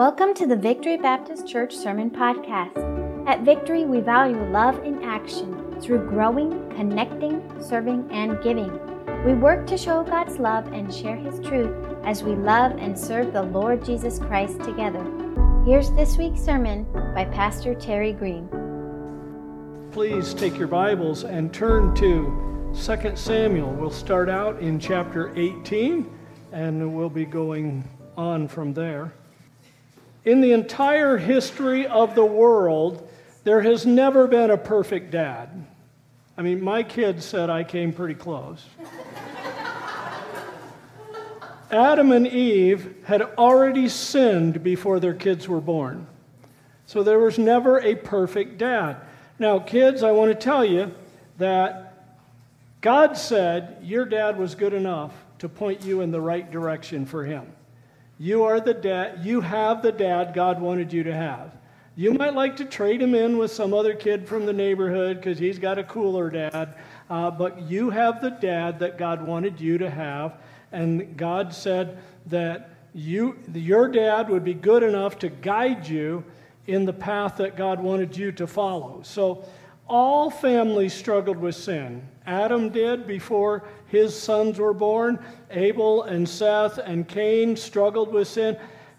Welcome to the Victory Baptist Church Sermon Podcast. At Victory, we value love in action through growing, connecting, serving, and giving. We work to show God's love and share His truth as we love and serve the Lord Jesus Christ together. Here's this week's sermon by Pastor Terry Green. Please take your Bibles and turn to 2 Samuel. We'll start out in chapter 18 and we'll be going on from there. In the entire history of the world, there has never been a perfect dad. I mean, my kids said I came pretty close. Adam and Eve had already sinned before their kids were born. So there was never a perfect dad. Now, kids, I want to tell you that God said your dad was good enough to point you in the right direction for him. You are the dad, you have the dad God wanted you to have. You might like to trade him in with some other kid from the neighborhood because he's got a cooler dad, uh, but you have the dad that God wanted you to have. And God said that you, your dad would be good enough to guide you in the path that God wanted you to follow. So, all families struggled with sin. Adam did before his sons were born. Abel and Seth and Cain struggled with sin.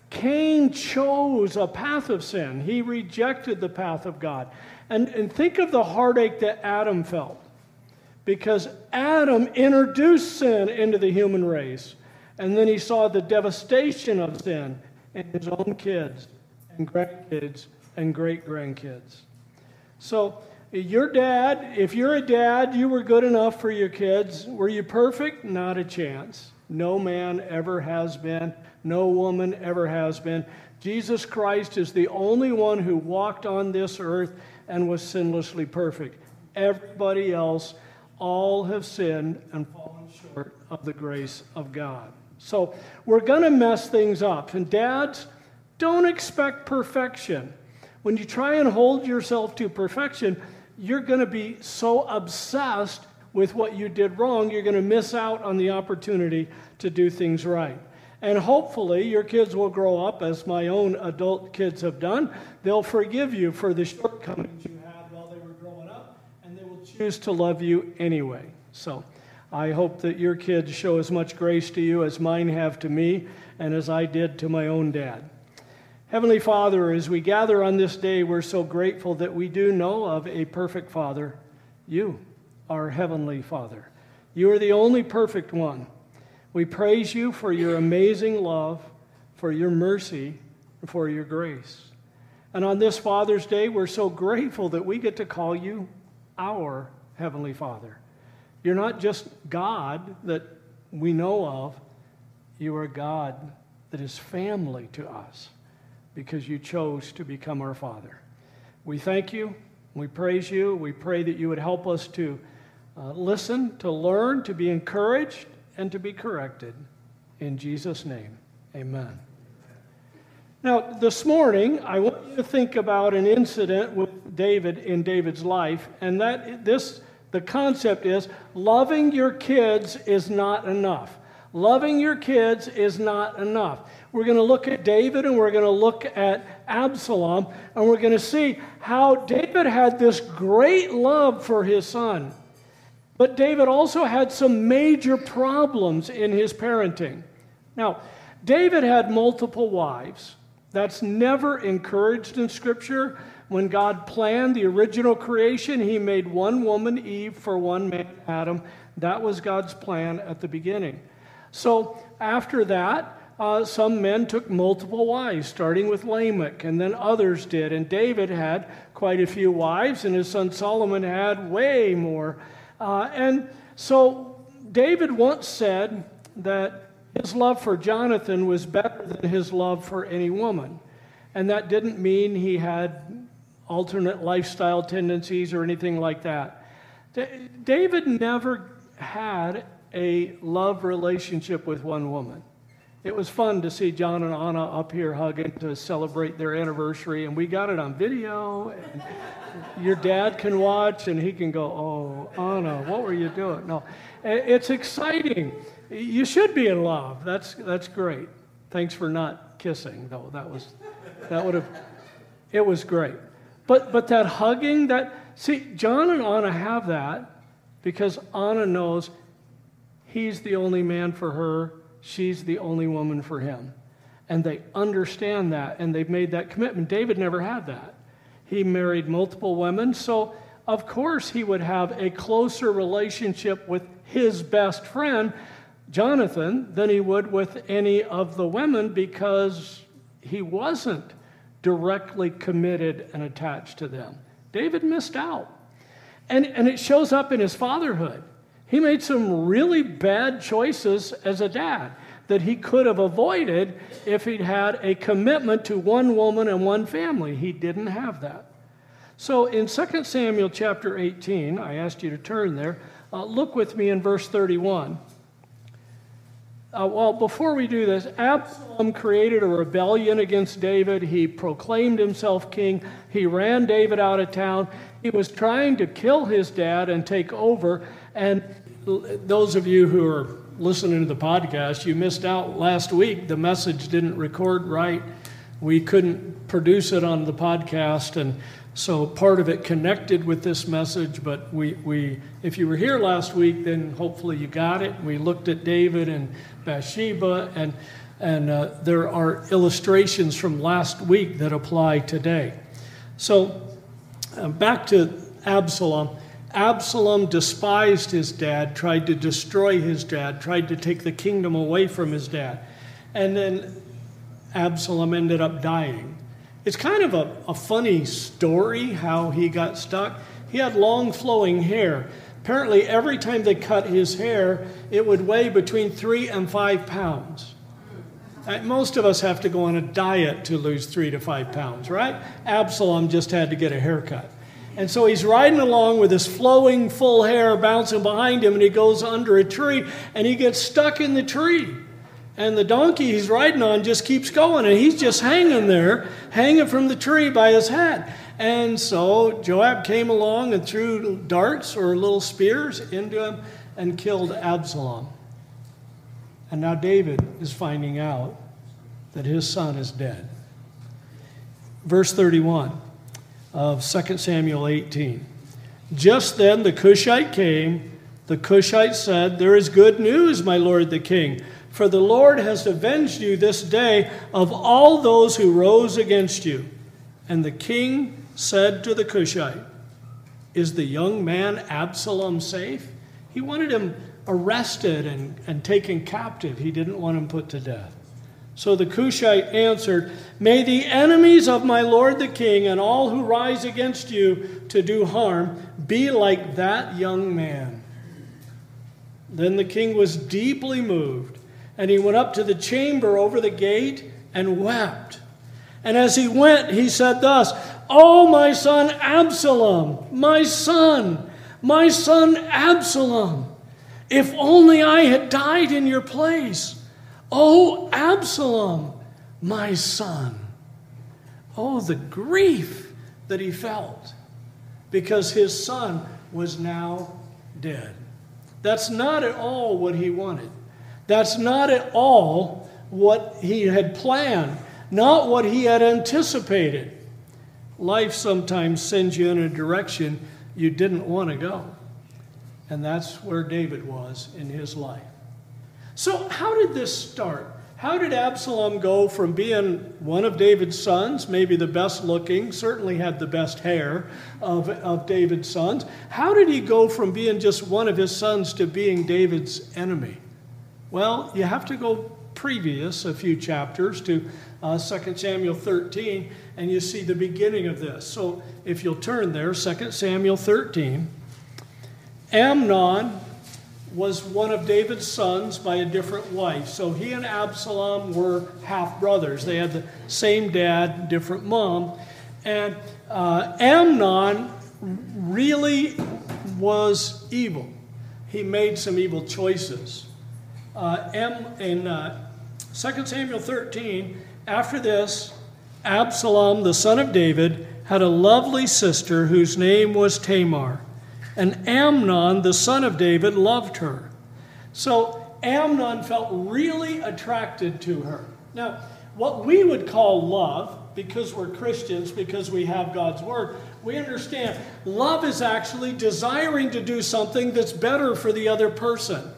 Cain chose a path of sin, he rejected the path of God. And, and think of the heartache that Adam felt because Adam introduced sin into the human race. And then he saw the devastation of sin in his own kids and grandkids and great grandkids. So, your dad, if you're a dad, you were good enough for your kids. Were you perfect? Not a chance. No man ever has been, no woman ever has been. Jesus Christ is the only one who walked on this earth and was sinlessly perfect. Everybody else, all have sinned and fallen short of the grace of God. So we're going to mess things up. And dads, don't expect perfection. When you try and hold yourself to perfection, you're going to be so obsessed with what you did wrong, you're going to miss out on the opportunity to do things right. And hopefully, your kids will grow up, as my own adult kids have done. They'll forgive you for the shortcomings you had while they were growing up, and they will choose to love you anyway. So, I hope that your kids show as much grace to you as mine have to me, and as I did to my own dad. Heavenly Father, as we gather on this day, we're so grateful that we do know of a perfect Father, you, our Heavenly Father. You are the only perfect one. We praise you for your amazing love, for your mercy, for your grace. And on this Father's Day, we're so grateful that we get to call you our Heavenly Father. You're not just God that we know of, you are God that is family to us because you chose to become our Father. We thank you. We praise you. We pray that you would help us to uh, listen, to learn, to be encouraged, and to be corrected. In Jesus' name, amen. Now, this morning, I want you to think about an incident with David in David's life, and that this the concept is loving your kids is not enough. Loving your kids is not enough. We're going to look at David and we're going to look at Absalom, and we're going to see how David had this great love for his son. But David also had some major problems in his parenting. Now, David had multiple wives. That's never encouraged in Scripture. When God planned the original creation, He made one woman, Eve, for one man, Adam. That was God's plan at the beginning. So after that, uh, some men took multiple wives, starting with Lamech, and then others did. And David had quite a few wives, and his son Solomon had way more. Uh, and so David once said that his love for Jonathan was better than his love for any woman. And that didn't mean he had alternate lifestyle tendencies or anything like that. D- David never had a love relationship with one woman. It was fun to see John and Anna up here hugging to celebrate their anniversary, and we got it on video. And your dad can watch, and he can go, "Oh, Anna, what were you doing?" No, it's exciting. You should be in love. That's that's great. Thanks for not kissing, though. That was, that would have, it was great. But, but that hugging, that, see, John and Anna have that because Anna knows he's the only man for her, she's the only woman for him. And they understand that and they've made that commitment. David never had that. He married multiple women, so of course he would have a closer relationship with his best friend, Jonathan, than he would with any of the women because he wasn't directly committed and attached to them. David missed out. And, and it shows up in his fatherhood. He made some really bad choices as a dad that he could have avoided if he'd had a commitment to one woman and one family. He didn't have that. So in 2 Samuel chapter 18, I asked you to turn there, uh, look with me in verse 31. Uh, well, before we do this, Absalom created a rebellion against David. He proclaimed himself king. He ran David out of town. He was trying to kill his dad and take over. And those of you who are listening to the podcast, you missed out last week. The message didn't record right. We couldn't produce it on the podcast. And so part of it connected with this message, but we, we if you were here last week, then hopefully you got it. We looked at David and Bathsheba, and, and uh, there are illustrations from last week that apply today. So uh, back to Absalom. Absalom despised his dad, tried to destroy his dad, tried to take the kingdom away from his dad. And then Absalom ended up dying. It's kind of a, a funny story how he got stuck. He had long flowing hair. Apparently, every time they cut his hair, it would weigh between three and five pounds. Uh, most of us have to go on a diet to lose three to five pounds, right? Absalom just had to get a haircut. And so he's riding along with his flowing full hair bouncing behind him, and he goes under a tree and he gets stuck in the tree. And the donkey he's riding on just keeps going, and he's just hanging there, hanging from the tree by his head. And so Joab came along and threw darts or little spears into him and killed Absalom. And now David is finding out that his son is dead. Verse 31 of 2 Samuel 18. Just then the Cushite came. The Cushite said, There is good news, my lord the king. For the Lord has avenged you this day of all those who rose against you. And the king said to the Cushite, Is the young man Absalom safe? He wanted him arrested and, and taken captive. He didn't want him put to death. So the Cushite answered, May the enemies of my lord the king and all who rise against you to do harm be like that young man. Then the king was deeply moved and he went up to the chamber over the gate and wept. And as he went, he said thus, Oh, my son Absalom, my son, my son Absalom, if only I had died in your place. Oh, Absalom, my son. Oh, the grief that he felt because his son was now dead. That's not at all what he wanted. That's not at all what he had planned, not what he had anticipated. Life sometimes sends you in a direction you didn't want to go. And that's where David was in his life. So, how did this start? How did Absalom go from being one of David's sons, maybe the best looking, certainly had the best hair of, of David's sons? How did he go from being just one of his sons to being David's enemy? Well, you have to go previous a few chapters to uh, 2 Samuel 13, and you see the beginning of this. So if you'll turn there, 2 Samuel 13. Amnon was one of David's sons by a different wife. So he and Absalom were half brothers. They had the same dad, different mom. And uh, Amnon really was evil. He made some evil choices uh, M, in uh, 2 Samuel 13, after this, Absalom, the son of David, had a lovely sister whose name was Tamar. And Amnon, the son of David, loved her. So Amnon felt really attracted to her. Now, what we would call love, because we're Christians, because we have God's Word, we understand love is actually desiring to do something that's better for the other person.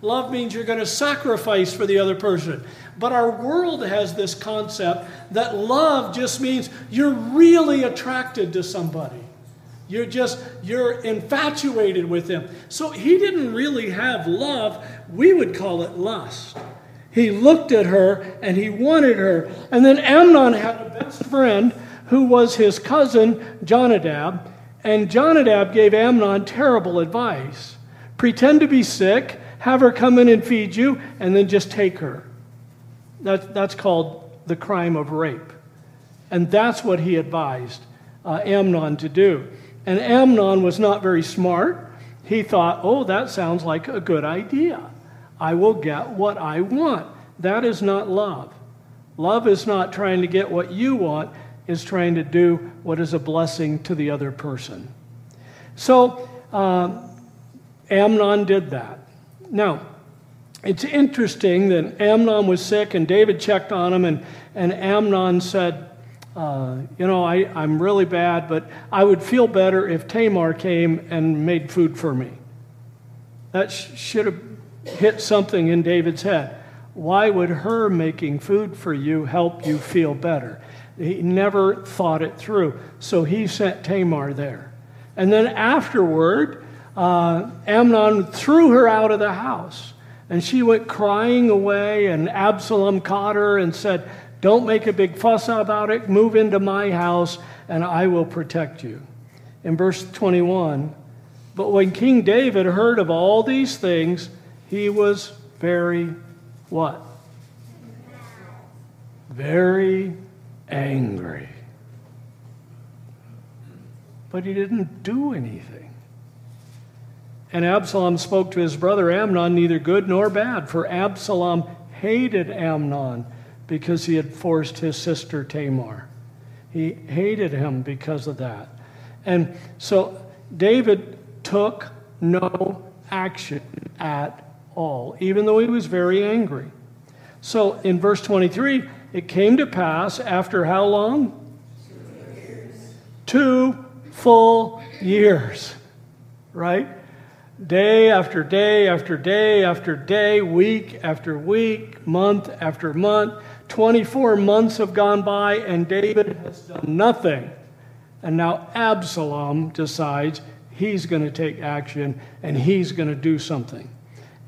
Love means you're going to sacrifice for the other person. But our world has this concept that love just means you're really attracted to somebody. You're just, you're infatuated with him. So he didn't really have love. We would call it lust. He looked at her and he wanted her. And then Amnon had a best friend who was his cousin, Jonadab. And Jonadab gave Amnon terrible advice pretend to be sick, have her come in and feed you, and then just take her. That, that's called the crime of rape. And that's what he advised uh, Amnon to do. And Amnon was not very smart. He thought, oh, that sounds like a good idea. I will get what I want. That is not love. Love is not trying to get what you want, is trying to do what is a blessing to the other person. So um, Amnon did that. Now, it's interesting that Amnon was sick and David checked on him, and, and Amnon said, uh, You know, I, I'm really bad, but I would feel better if Tamar came and made food for me. That sh- should have hit something in David's head. Why would her making food for you help you feel better? He never thought it through. So he sent Tamar there. And then afterward, uh, Amnon threw her out of the house. And she went crying away, and Absalom caught her and said, Don't make a big fuss about it. Move into my house, and I will protect you. In verse 21, but when King David heard of all these things, he was very what? Very angry. But he didn't do anything. And Absalom spoke to his brother Amnon, neither good nor bad, for Absalom hated Amnon because he had forced his sister Tamar. He hated him because of that. And so David took no action at all, even though he was very angry. So in verse 23, it came to pass after how long? Two full years, right? Day after day after day after day, week after week, month after month. 24 months have gone by, and David has done nothing. And now Absalom decides he's going to take action and he's going to do something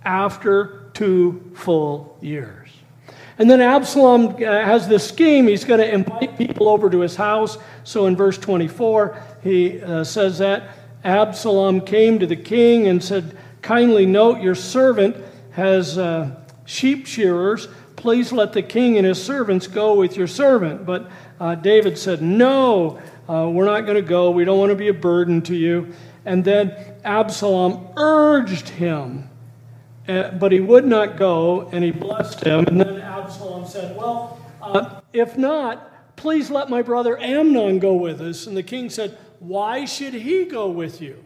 after two full years. And then Absalom uh, has this scheme. He's going to invite people over to his house. So in verse 24, he uh, says that Absalom came to the king and said, Kindly note, your servant has uh, sheep shearers. Please let the king and his servants go with your servant. But uh, David said, No, uh, we're not going to go. We don't want to be a burden to you. And then Absalom urged him uh, but he would not go, and he blessed him. And then Absalom said, Well, uh, if not, please let my brother Amnon go with us. And the king said, Why should he go with you?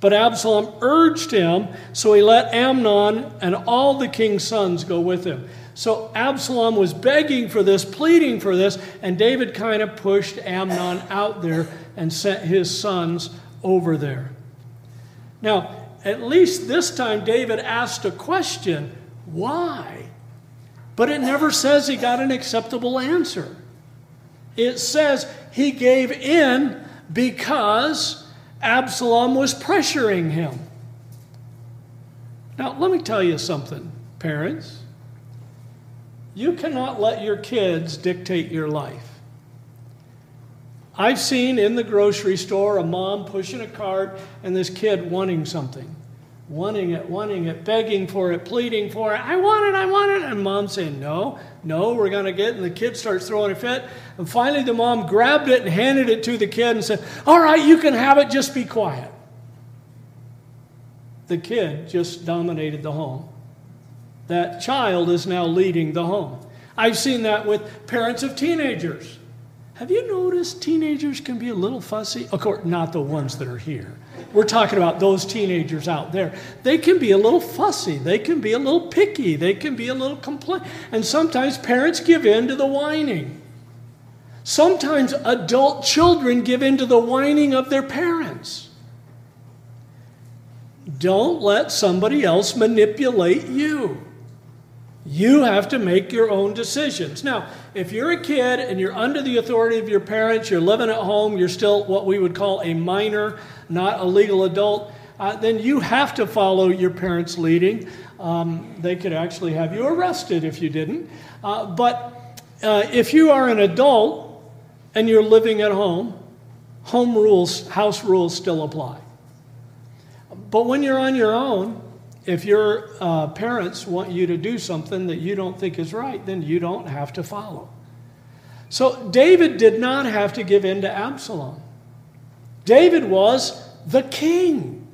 But Absalom urged him, so he let Amnon and all the king's sons go with him. So Absalom was begging for this, pleading for this, and David kind of pushed Amnon out there and sent his sons over there. Now, at least this time David asked a question why? But it never says he got an acceptable answer. It says he gave in because Absalom was pressuring him. Now, let me tell you something, parents. You cannot let your kids dictate your life. I've seen in the grocery store a mom pushing a cart and this kid wanting something. Wanting it, wanting it, begging for it, pleading for it. I want it, I want it. And mom saying, No, no, we're going to get it. And the kid starts throwing a fit. And finally, the mom grabbed it and handed it to the kid and said, All right, you can have it, just be quiet. The kid just dominated the home. That child is now leading the home. I've seen that with parents of teenagers. Have you noticed teenagers can be a little fussy? Of course, not the ones that are here. We're talking about those teenagers out there. They can be a little fussy. They can be a little picky. They can be a little complain. And sometimes parents give in to the whining. Sometimes adult children give in to the whining of their parents. Don't let somebody else manipulate you. You have to make your own decisions. Now, if you're a kid and you're under the authority of your parents, you're living at home, you're still what we would call a minor, not a legal adult, uh, then you have to follow your parents' leading. Um, they could actually have you arrested if you didn't. Uh, but uh, if you are an adult and you're living at home, home rules, house rules still apply. But when you're on your own, if your uh, parents want you to do something that you don't think is right, then you don't have to follow. So David did not have to give in to Absalom. David was the king.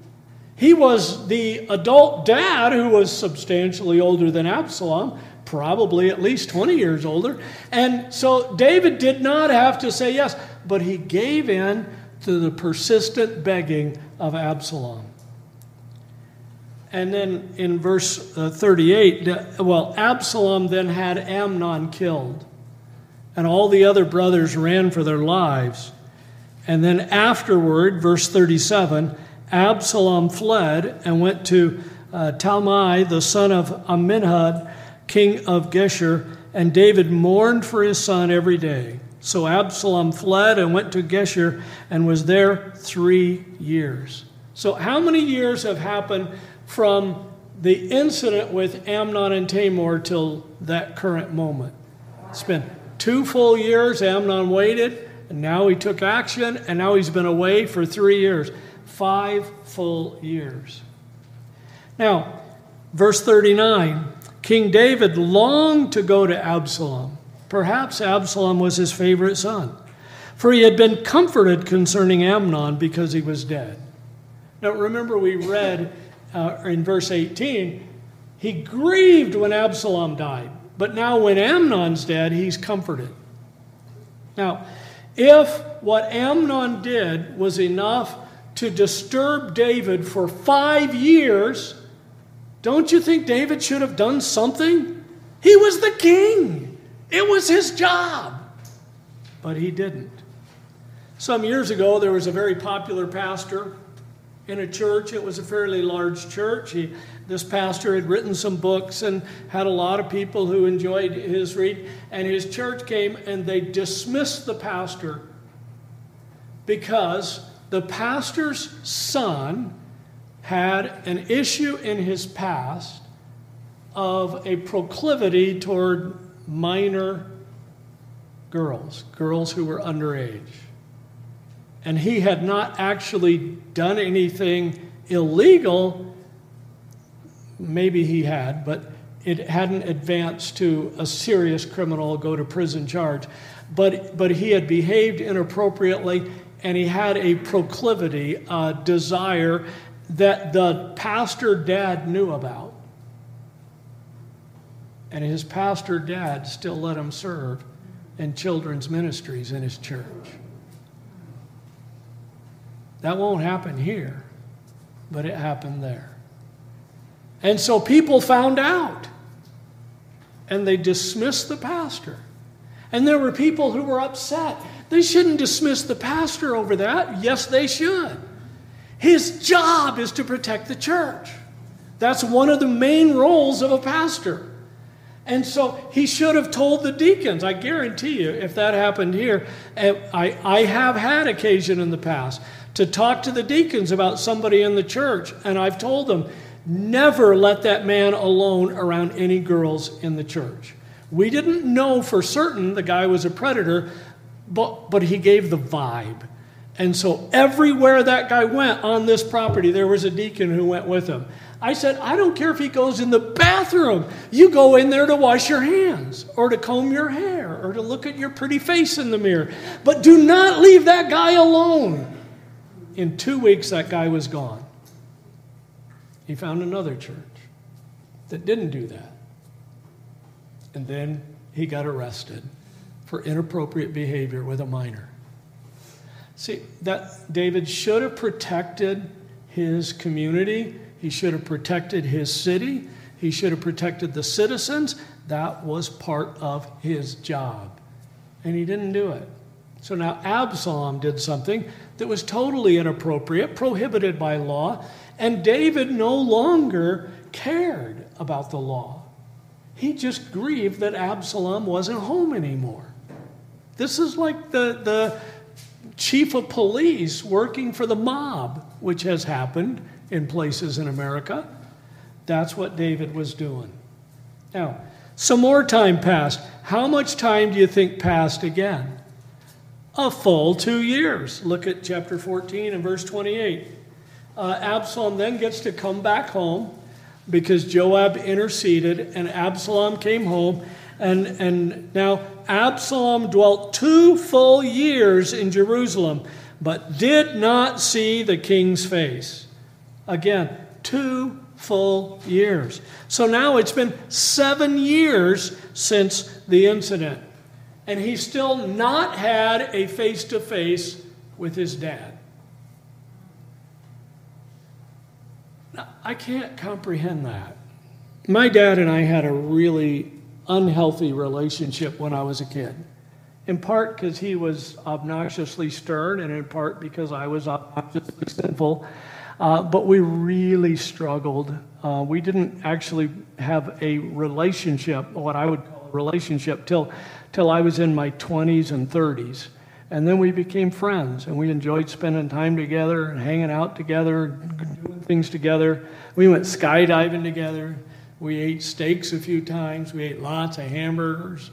He was the adult dad who was substantially older than Absalom, probably at least 20 years older. And so David did not have to say yes, but he gave in to the persistent begging of Absalom. And then in verse uh, 38, well, Absalom then had Amnon killed, and all the other brothers ran for their lives. And then afterward, verse 37, Absalom fled and went to uh, Talmai, the son of Ammihud, king of Geshur, and David mourned for his son every day. So Absalom fled and went to Geshur and was there three years. So, how many years have happened from the incident with Amnon and Tamar till that current moment. It's been two full years. Amnon waited, and now he took action, and now he's been away for three years. Five full years. Now, verse 39 King David longed to go to Absalom. Perhaps Absalom was his favorite son, for he had been comforted concerning Amnon because he was dead. Now, remember, we read uh, in verse 18, he grieved when Absalom died, but now when Amnon's dead, he's comforted. Now, if what Amnon did was enough to disturb David for five years, don't you think David should have done something? He was the king, it was his job. But he didn't. Some years ago, there was a very popular pastor in a church. It was a fairly large church. He, this pastor had written some books and had a lot of people who enjoyed his read. And his church came and they dismissed the pastor because the pastor's son had an issue in his past of a proclivity toward minor girls, girls who were underage and he had not actually done anything illegal. Maybe he had, but it hadn't advanced to a serious criminal go to prison charge. But, but he had behaved inappropriately and he had a proclivity, a desire that the pastor dad knew about. And his pastor dad still let him serve in children's ministries in his church. That won't happen here, but it happened there. And so people found out and they dismissed the pastor. And there were people who were upset. They shouldn't dismiss the pastor over that. Yes, they should. His job is to protect the church. That's one of the main roles of a pastor. And so he should have told the deacons. I guarantee you, if that happened here, I, I have had occasion in the past to talk to the deacons about somebody in the church. And I've told them, never let that man alone around any girls in the church. We didn't know for certain the guy was a predator, but, but he gave the vibe. And so everywhere that guy went on this property, there was a deacon who went with him. I said, I don't care if he goes in the bathroom. You go in there to wash your hands or to comb your hair or to look at your pretty face in the mirror. But do not leave that guy alone. In two weeks, that guy was gone. He found another church that didn't do that. And then he got arrested for inappropriate behavior with a minor. See, that David should have protected his community, he should have protected his city, he should have protected the citizens. That was part of his job. And he didn't do it. So now Absalom did something that was totally inappropriate, prohibited by law, and David no longer cared about the law. He just grieved that Absalom wasn't home anymore. This is like the, the chief of police working for the mob, which has happened in places in America. That's what David was doing. Now, some more time passed. How much time do you think passed again? A full two years. Look at chapter 14 and verse 28. Uh, Absalom then gets to come back home because Joab interceded, and Absalom came home. And, and now Absalom dwelt two full years in Jerusalem, but did not see the king's face. Again, two full years. So now it's been seven years since the incident, and he's still not had a face to face with his dad. Now, I can't comprehend that. My dad and I had a really unhealthy relationship when I was a kid. In part because he was obnoxiously stern, and in part because I was obnoxiously sinful. Uh, but we really struggled. Uh, we didn't actually have a relationship, what I would call a relationship, till, till I was in my 20s and 30s. And then we became friends, and we enjoyed spending time together and hanging out together, doing things together. We went skydiving together. We ate steaks a few times. We ate lots of hamburgers.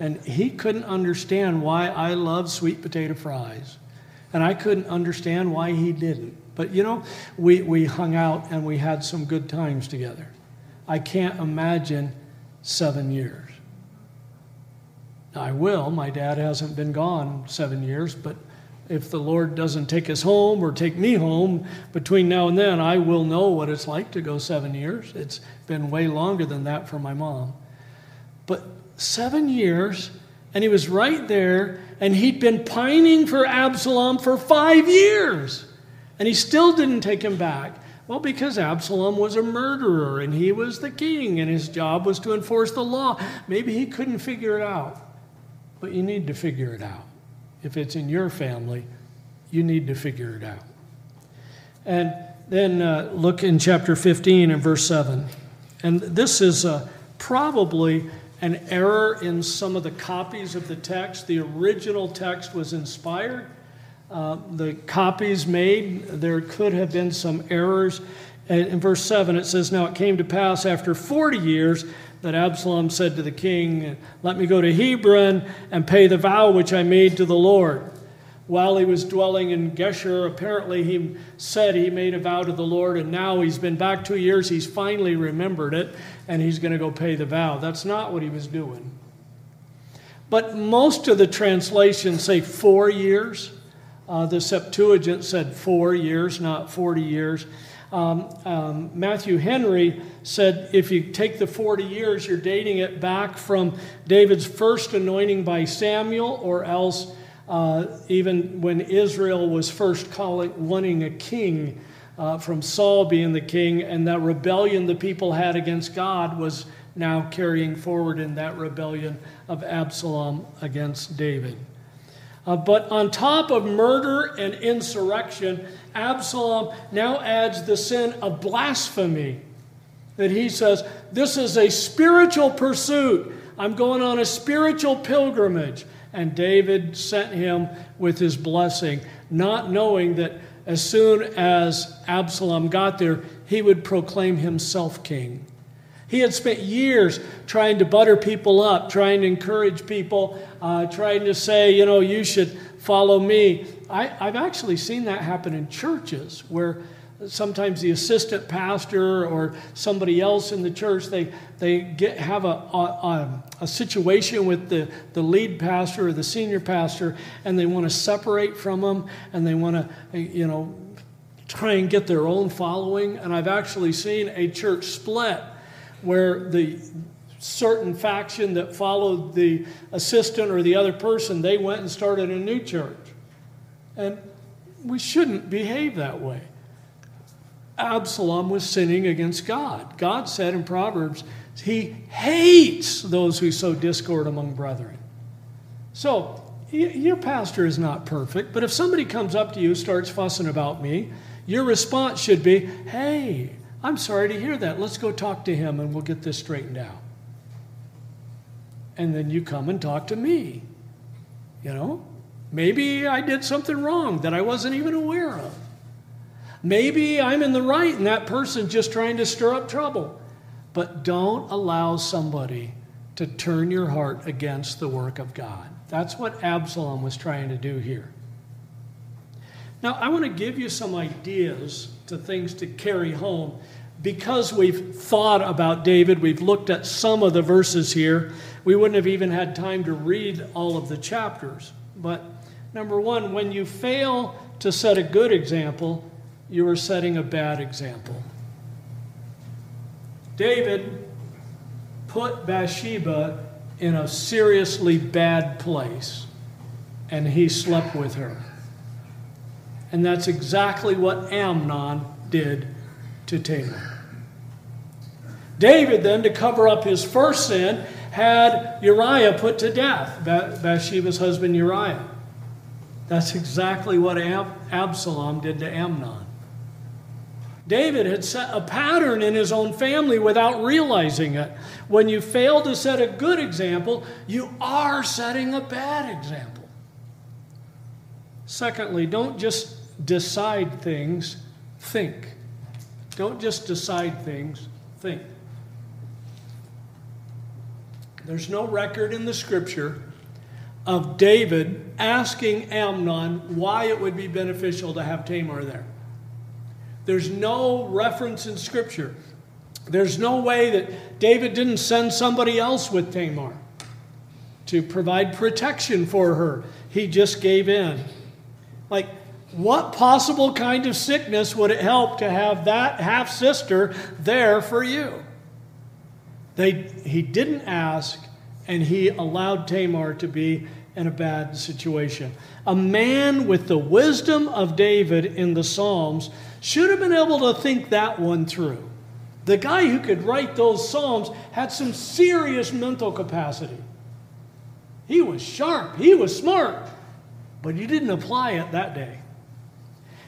And he couldn't understand why I loved sweet potato fries. And I couldn't understand why he didn't. But you know, we, we hung out and we had some good times together. I can't imagine seven years. I will. My dad hasn't been gone seven years, but if the Lord doesn't take us home or take me home between now and then, I will know what it's like to go seven years. It's been way longer than that for my mom. But seven years, and he was right there, and he'd been pining for Absalom for five years. And he still didn't take him back. Well, because Absalom was a murderer and he was the king and his job was to enforce the law. Maybe he couldn't figure it out. You need to figure it out. If it's in your family, you need to figure it out. And then uh, look in chapter 15 and verse 7. And this is uh, probably an error in some of the copies of the text. The original text was inspired uh, the copies made, there could have been some errors. And in verse 7, it says, Now it came to pass after 40 years that Absalom said to the king, Let me go to Hebron and pay the vow which I made to the Lord. While he was dwelling in Geshur, apparently he said he made a vow to the Lord, and now he's been back two years. He's finally remembered it, and he's going to go pay the vow. That's not what he was doing. But most of the translations say four years. Uh, the Septuagint said four years, not 40 years. Um, um, Matthew Henry said if you take the 40 years, you're dating it back from David's first anointing by Samuel, or else uh, even when Israel was first calling, wanting a king uh, from Saul being the king, and that rebellion the people had against God was now carrying forward in that rebellion of Absalom against David. Uh, but on top of murder and insurrection, Absalom now adds the sin of blasphemy. That he says, This is a spiritual pursuit. I'm going on a spiritual pilgrimage. And David sent him with his blessing, not knowing that as soon as Absalom got there, he would proclaim himself king. He had spent years trying to butter people up, trying to encourage people, uh, trying to say, you know, you should follow me. I, I've actually seen that happen in churches where sometimes the assistant pastor or somebody else in the church they they get have a, a, a, situation with the, the lead pastor or the senior pastor and they want to separate from them and they want to you know try and get their own following and i've actually seen a church split where the certain faction that followed the assistant or the other person, they went and started a new church. And we shouldn't behave that way. Absalom was sinning against God. God said in Proverbs, He hates those who sow discord among brethren. So, your pastor is not perfect, but if somebody comes up to you, and starts fussing about me, your response should be, Hey, I'm sorry to hear that. Let's go talk to him and we'll get this straightened out. And then you come and talk to me. You know, maybe I did something wrong that I wasn't even aware of. Maybe I'm in the right and that person's just trying to stir up trouble. But don't allow somebody to turn your heart against the work of God. That's what Absalom was trying to do here. Now, I want to give you some ideas to things to carry home. Because we've thought about David, we've looked at some of the verses here, we wouldn't have even had time to read all of the chapters. But number one, when you fail to set a good example, you are setting a bad example. David put Bathsheba in a seriously bad place, and he slept with her. And that's exactly what Amnon did to Tamar. David, then, to cover up his first sin, had Uriah put to death, Bathsheba's husband Uriah. That's exactly what Absalom did to Amnon. David had set a pattern in his own family without realizing it. When you fail to set a good example, you are setting a bad example. Secondly, don't just decide things, think. Don't just decide things, think. There's no record in the scripture of David asking Amnon why it would be beneficial to have Tamar there. There's no reference in scripture. There's no way that David didn't send somebody else with Tamar to provide protection for her. He just gave in. Like, what possible kind of sickness would it help to have that half sister there for you? They, he didn't ask, and he allowed Tamar to be in a bad situation. A man with the wisdom of David in the Psalms should have been able to think that one through. The guy who could write those Psalms had some serious mental capacity. He was sharp, he was smart, but he didn't apply it that day.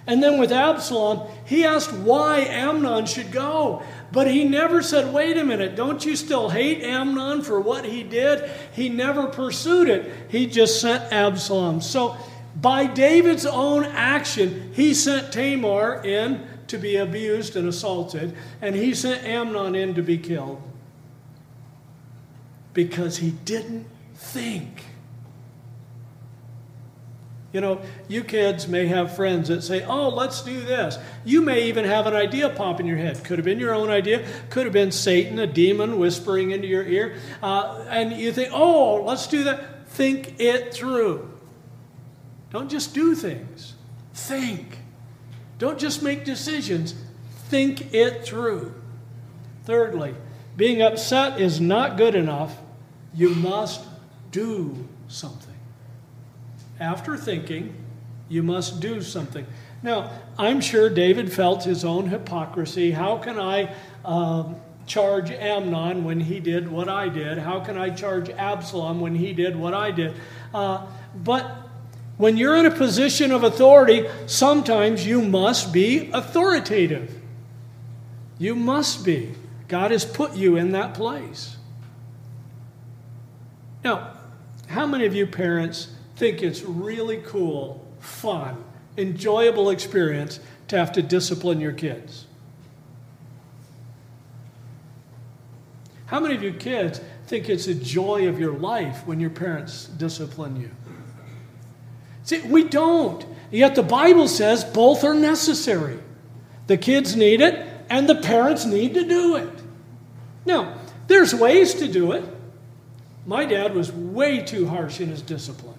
And then with Absalom, he asked why Amnon should go. But he never said, wait a minute, don't you still hate Amnon for what he did? He never pursued it. He just sent Absalom. So by David's own action, he sent Tamar in to be abused and assaulted, and he sent Amnon in to be killed because he didn't think. You know, you kids may have friends that say, oh, let's do this. You may even have an idea pop in your head. Could have been your own idea, could have been Satan, a demon whispering into your ear. Uh, and you think, oh, let's do that. Think it through. Don't just do things, think. Don't just make decisions, think it through. Thirdly, being upset is not good enough. You must do something after thinking, you must do something. Now, I'm sure David felt his own hypocrisy. How can I um, charge Amnon when he did what I did? How can I charge Absalom when he did what I did? Uh, but when you're in a position of authority, sometimes you must be authoritative. You must be. God has put you in that place. Now, how many of you parents think it's really cool, fun, enjoyable experience to have to discipline your kids? How many of you kids think it's a joy of your life when your parents discipline you? See, we don't. Yet the Bible says both are necessary. The kids need it, and the parents need to do it. Now, there's ways to do it. My dad was way too harsh in his discipline.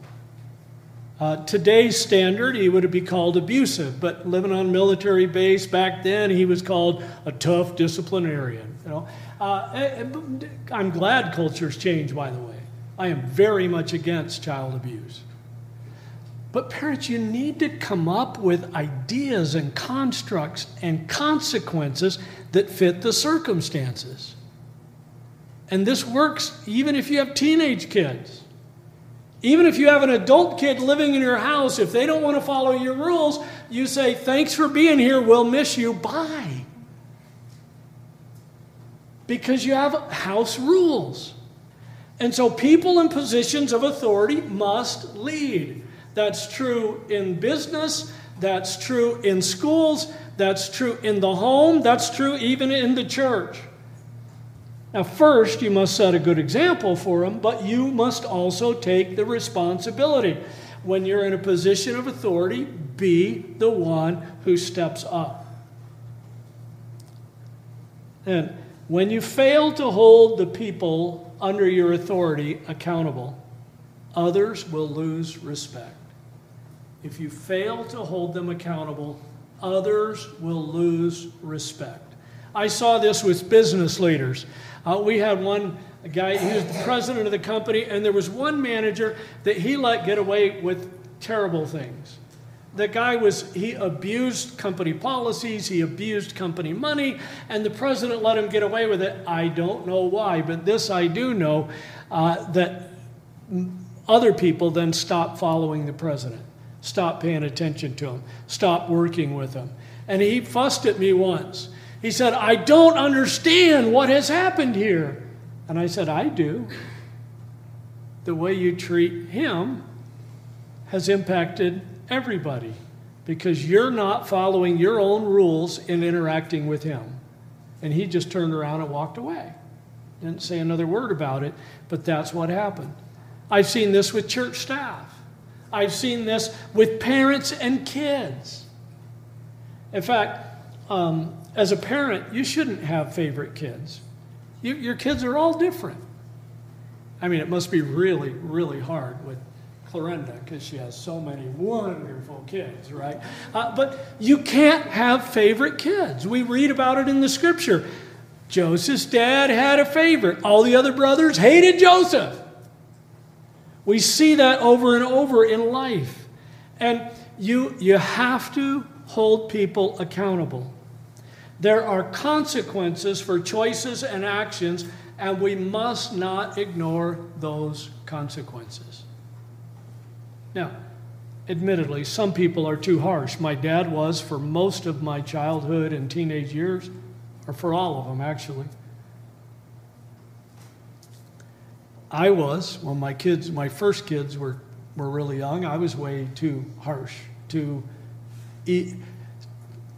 Uh, today's standard, he would be called abusive, but living on military base back then, he was called a tough disciplinarian. You know, uh, eh, eh, I'm glad culture's change. By the way, I am very much against child abuse. But parents, you need to come up with ideas and constructs and consequences that fit the circumstances. And this works even if you have teenage kids. Even if you have an adult kid living in your house, if they don't want to follow your rules, you say, Thanks for being here, we'll miss you, bye. Because you have house rules. And so people in positions of authority must lead. That's true in business, that's true in schools, that's true in the home, that's true even in the church. Now, first, you must set a good example for them, but you must also take the responsibility. When you're in a position of authority, be the one who steps up. And when you fail to hold the people under your authority accountable, others will lose respect. If you fail to hold them accountable, others will lose respect. I saw this with business leaders. Uh, we had one guy, he was the president of the company, and there was one manager that he let get away with terrible things. The guy was, he abused company policies, he abused company money, and the president let him get away with it. I don't know why, but this I do know uh, that other people then stopped following the president, stopped paying attention to him, stopped working with him. And he fussed at me once. He said, I don't understand what has happened here. And I said, I do. The way you treat him has impacted everybody because you're not following your own rules in interacting with him. And he just turned around and walked away. Didn't say another word about it, but that's what happened. I've seen this with church staff. I've seen this with parents and kids. In fact, um, as a parent, you shouldn't have favorite kids. You, your kids are all different. I mean, it must be really, really hard with Clarenda because she has so many wonderful kids, right? Uh, but you can't have favorite kids. We read about it in the scripture. Joseph's dad had a favorite, all the other brothers hated Joseph. We see that over and over in life. And you, you have to hold people accountable. There are consequences for choices and actions, and we must not ignore those consequences. Now, admittedly, some people are too harsh. My dad was for most of my childhood and teenage years, or for all of them, actually. I was, when my kids, my first kids were, were really young, I was way too harsh, too.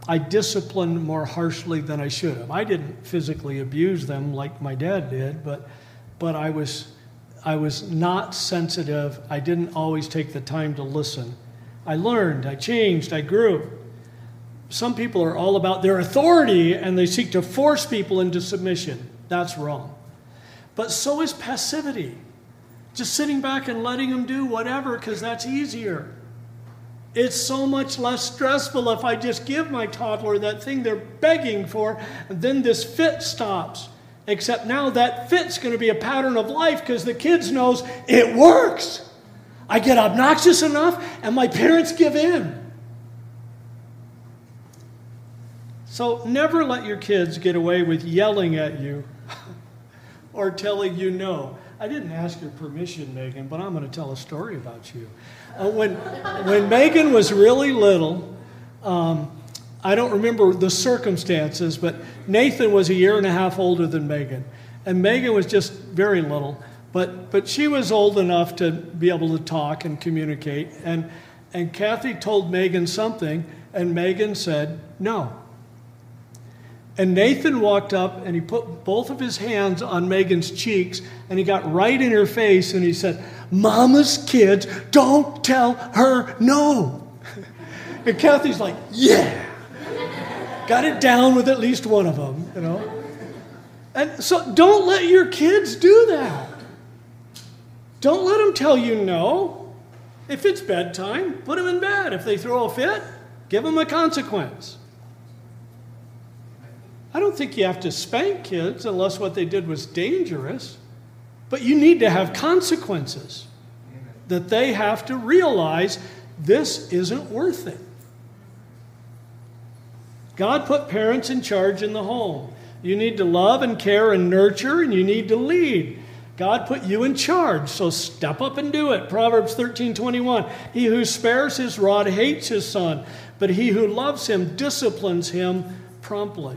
I disciplined more harshly than I should have. I didn't physically abuse them like my dad did, but, but I, was, I was not sensitive. I didn't always take the time to listen. I learned, I changed, I grew. Some people are all about their authority and they seek to force people into submission. That's wrong. But so is passivity. Just sitting back and letting them do whatever because that's easier. It's so much less stressful if I just give my toddler that thing they're begging for, and then this fit stops. Except now that fit's going to be a pattern of life because the kids knows it works. I get obnoxious enough and my parents give in. So never let your kids get away with yelling at you or telling you no. I didn't ask your permission, Megan, but I'm going to tell a story about you. Uh, when, when Megan was really little, um, I don't remember the circumstances, but Nathan was a year and a half older than Megan. And Megan was just very little, but, but she was old enough to be able to talk and communicate. And, and Kathy told Megan something, and Megan said, No. And Nathan walked up and he put both of his hands on Megan's cheeks and he got right in her face and he said, Mama's kids, don't tell her no. And Kathy's like, Yeah. Got it down with at least one of them, you know. And so don't let your kids do that. Don't let them tell you no. If it's bedtime, put them in bed. If they throw a fit, give them a consequence. I don't think you have to spank kids unless what they did was dangerous, but you need to have consequences that they have to realize this isn't worth it. God put parents in charge in the home. You need to love and care and nurture, and you need to lead. God put you in charge, so step up and do it. Proverbs 13 21. He who spares his rod hates his son, but he who loves him disciplines him promptly.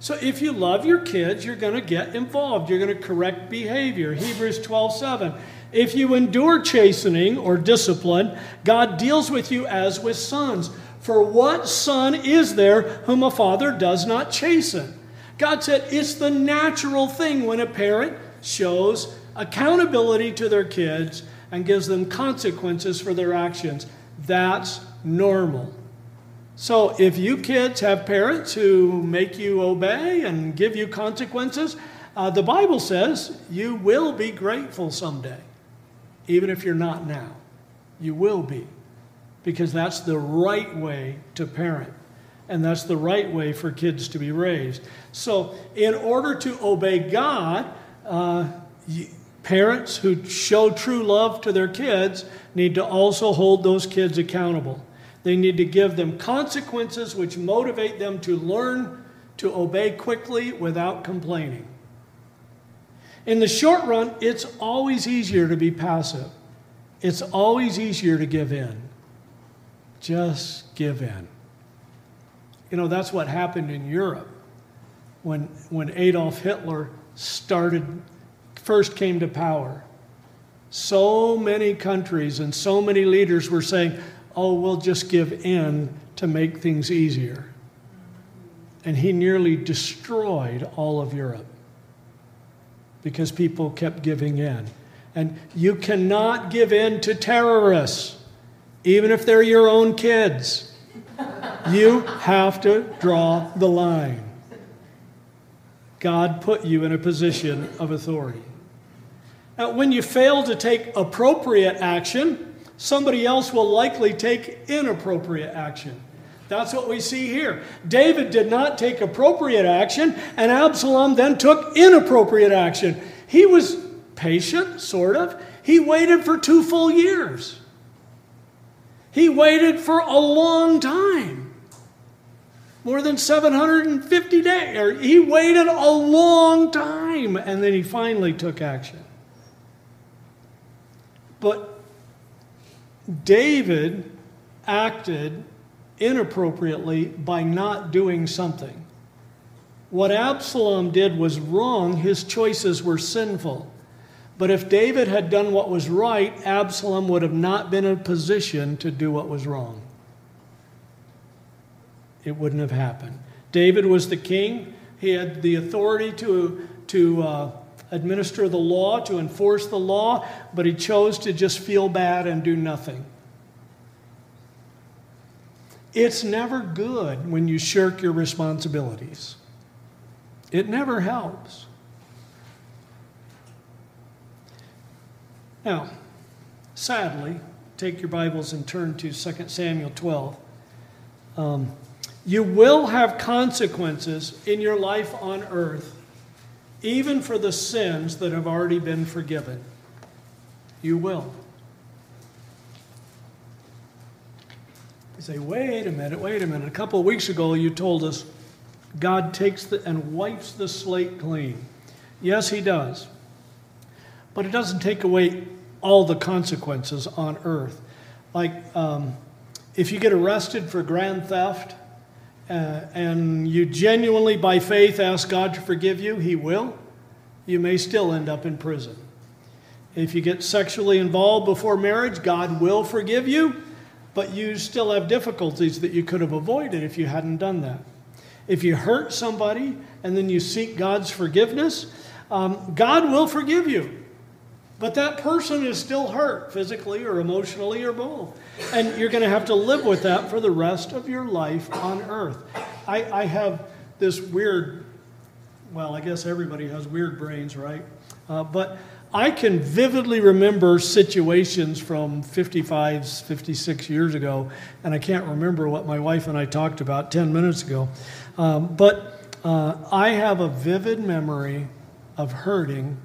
So if you love your kids, you're going to get involved. You're going to correct behavior. Hebrews 12 7. If you endure chastening or discipline, God deals with you as with sons. For what son is there whom a father does not chasten? God said it's the natural thing when a parent shows accountability to their kids and gives them consequences for their actions. That's normal. So if you kids have parents who make you obey and give you consequences, uh, the Bible says you will be grateful someday, even if you're not now. You will be, because that's the right way to parent, and that's the right way for kids to be raised. So, in order to obey God, uh, parents who show true love to their kids need to also hold those kids accountable. They need to give them consequences which motivate them to learn to obey quickly without complaining. In the short run, it's always easier to be passive. It's always easier to give in. Just give in. You know, that's what happened in Europe when, when Adolf Hitler started, first came to power. So many countries and so many leaders were saying, oh, we'll just give in to make things easier. And he nearly destroyed all of Europe because people kept giving in. And you cannot give in to terrorists, even if they're your own kids. You have to draw the line. God put you in a position of authority. Now, when you fail to take appropriate action, somebody else will likely take inappropriate action. That's what we see here. David did not take appropriate action, and Absalom then took inappropriate action. He was patient, sort of. He waited for two full years. He waited for a long time more than 750 days. He waited a long time and then he finally took action. But David acted inappropriately by not doing something. What Absalom did was wrong, his choices were sinful. But if David had done what was right, Absalom would have not been in a position to do what was wrong it wouldn't have happened. David was the king. He had the authority to, to uh, administer the law, to enforce the law, but he chose to just feel bad and do nothing. It's never good when you shirk your responsibilities. It never helps. Now, sadly, take your Bibles and turn to 2 Samuel 12. Um, you will have consequences in your life on earth, even for the sins that have already been forgiven. You will. You say, wait a minute, wait a minute. A couple of weeks ago, you told us God takes the, and wipes the slate clean. Yes, He does. But it doesn't take away all the consequences on earth. Like um, if you get arrested for grand theft, uh, and you genuinely, by faith, ask God to forgive you, He will, you may still end up in prison. If you get sexually involved before marriage, God will forgive you, but you still have difficulties that you could have avoided if you hadn't done that. If you hurt somebody and then you seek God's forgiveness, um, God will forgive you. But that person is still hurt physically or emotionally or both. And you're going to have to live with that for the rest of your life on earth. I, I have this weird, well, I guess everybody has weird brains, right? Uh, but I can vividly remember situations from 55, 56 years ago, and I can't remember what my wife and I talked about 10 minutes ago. Um, but uh, I have a vivid memory of hurting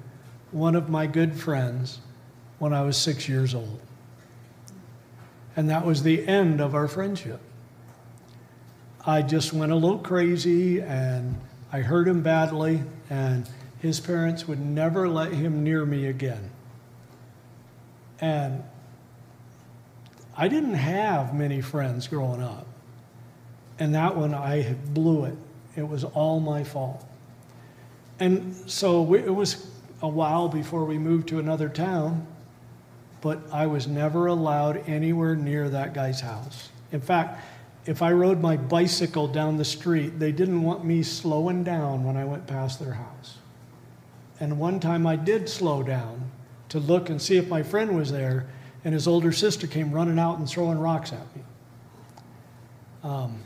one of my good friends when I was six years old. And that was the end of our friendship. I just went a little crazy and I hurt him badly, and his parents would never let him near me again. And I didn't have many friends growing up. And that one, I blew it. It was all my fault. And so we, it was a while before we moved to another town, but I was never allowed anywhere near that guy's house. In fact, if I rode my bicycle down the street, they didn't want me slowing down when I went past their house. And one time I did slow down to look and see if my friend was there, and his older sister came running out and throwing rocks at me. Um,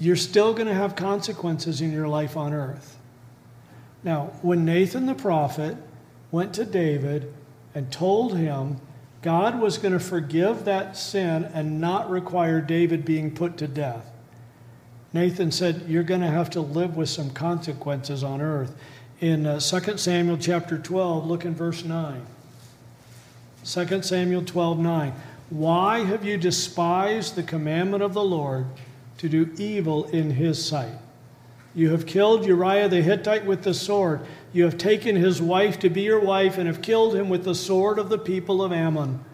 you're still going to have consequences in your life on earth. Now, when Nathan the prophet went to David and told him God was going to forgive that sin and not require David being put to death, Nathan said, You're going to have to live with some consequences on earth in uh, 2 Samuel chapter 12, look in verse 9. 2 Samuel 12, 9. Why have you despised the commandment of the Lord to do evil in his sight? You have killed Uriah the Hittite with the sword. You have taken his wife to be your wife and have killed him with the sword of the people of Ammon.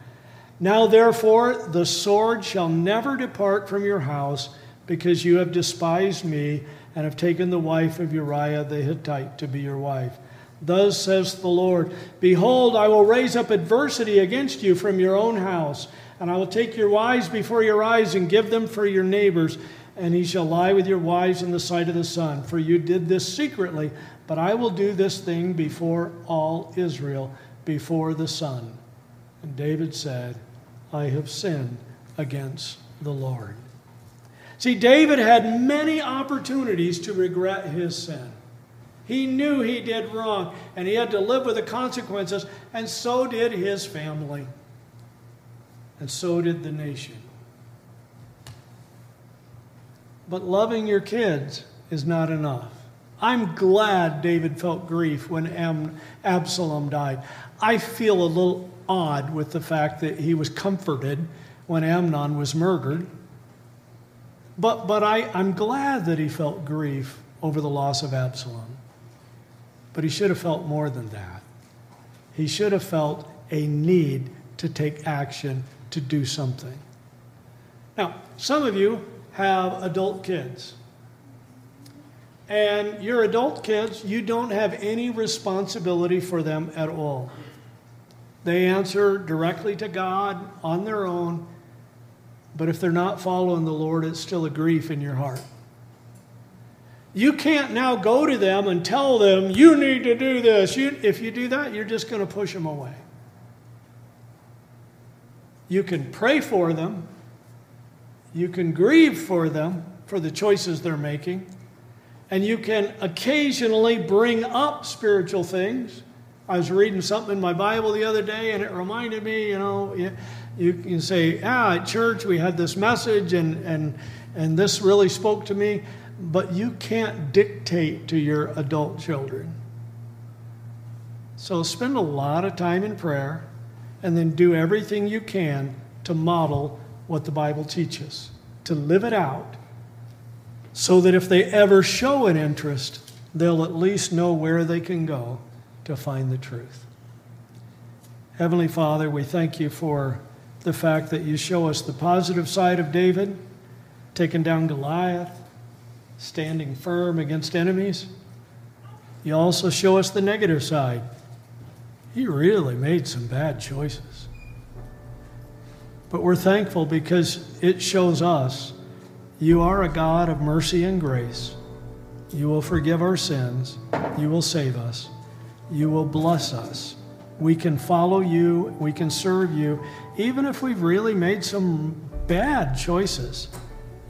Now, therefore, the sword shall never depart from your house because you have despised me and have taken the wife of Uriah the Hittite to be your wife. Thus says the Lord Behold, I will raise up adversity against you from your own house, and I will take your wives before your eyes and give them for your neighbors, and he shall lie with your wives in the sight of the sun. For you did this secretly, but I will do this thing before all Israel, before the sun. And David said, I have sinned against the Lord. See, David had many opportunities to regret his sin. He knew he did wrong, and he had to live with the consequences, and so did his family, and so did the nation. But loving your kids is not enough. I'm glad David felt grief when Absalom died. I feel a little odd with the fact that he was comforted when Amnon was murdered but, but I, I'm glad that he felt grief over the loss of Absalom. But he should have felt more than that. He should have felt a need to take action to do something. Now, some of you have adult kids. And your adult kids, you don't have any responsibility for them at all. They answer directly to God on their own but if they're not following the Lord, it's still a grief in your heart. You can't now go to them and tell them, you need to do this. You, if you do that, you're just going to push them away. You can pray for them, you can grieve for them for the choices they're making, and you can occasionally bring up spiritual things. I was reading something in my Bible the other day, and it reminded me, you know, you can say, ah, at church we had this message and, and, and this really spoke to me, but you can't dictate to your adult children. So spend a lot of time in prayer and then do everything you can to model what the Bible teaches, to live it out, so that if they ever show an interest, they'll at least know where they can go to find the truth. Heavenly Father, we thank you for the fact that you show us the positive side of David, taking down Goliath, standing firm against enemies. You also show us the negative side. He really made some bad choices. But we're thankful because it shows us you are a God of mercy and grace. You will forgive our sins. You will save us. You will bless us. We can follow you. We can serve you even if we've really made some bad choices,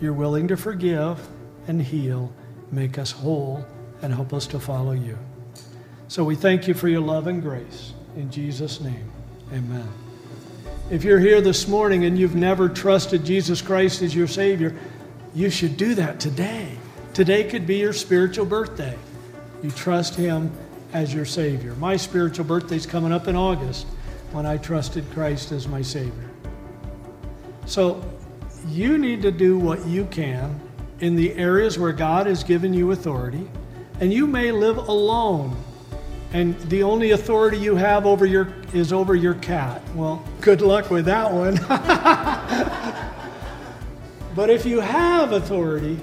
you're willing to forgive and heal, make us whole, and help us to follow you. So we thank you for your love and grace. In Jesus' name, amen. If you're here this morning and you've never trusted Jesus Christ as your Savior, you should do that today. Today could be your spiritual birthday. You trust Him as your Savior. My spiritual birthday's coming up in August when I trusted Christ as my Savior. So you need to do what you can in the areas where God has given you authority, and you may live alone and the only authority you have over your is over your cat. Well, good luck with that one. but if you have authority,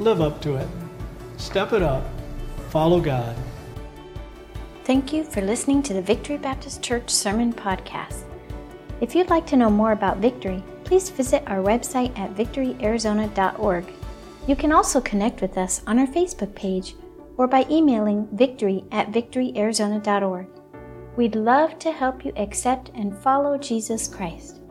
live up to it. Step it up. Follow God. Thank you for listening to the Victory Baptist Church Sermon Podcast. If you'd like to know more about Victory, please visit our website at victoryarizona.org. You can also connect with us on our Facebook page or by emailing victory at victoryarizona.org. We'd love to help you accept and follow Jesus Christ.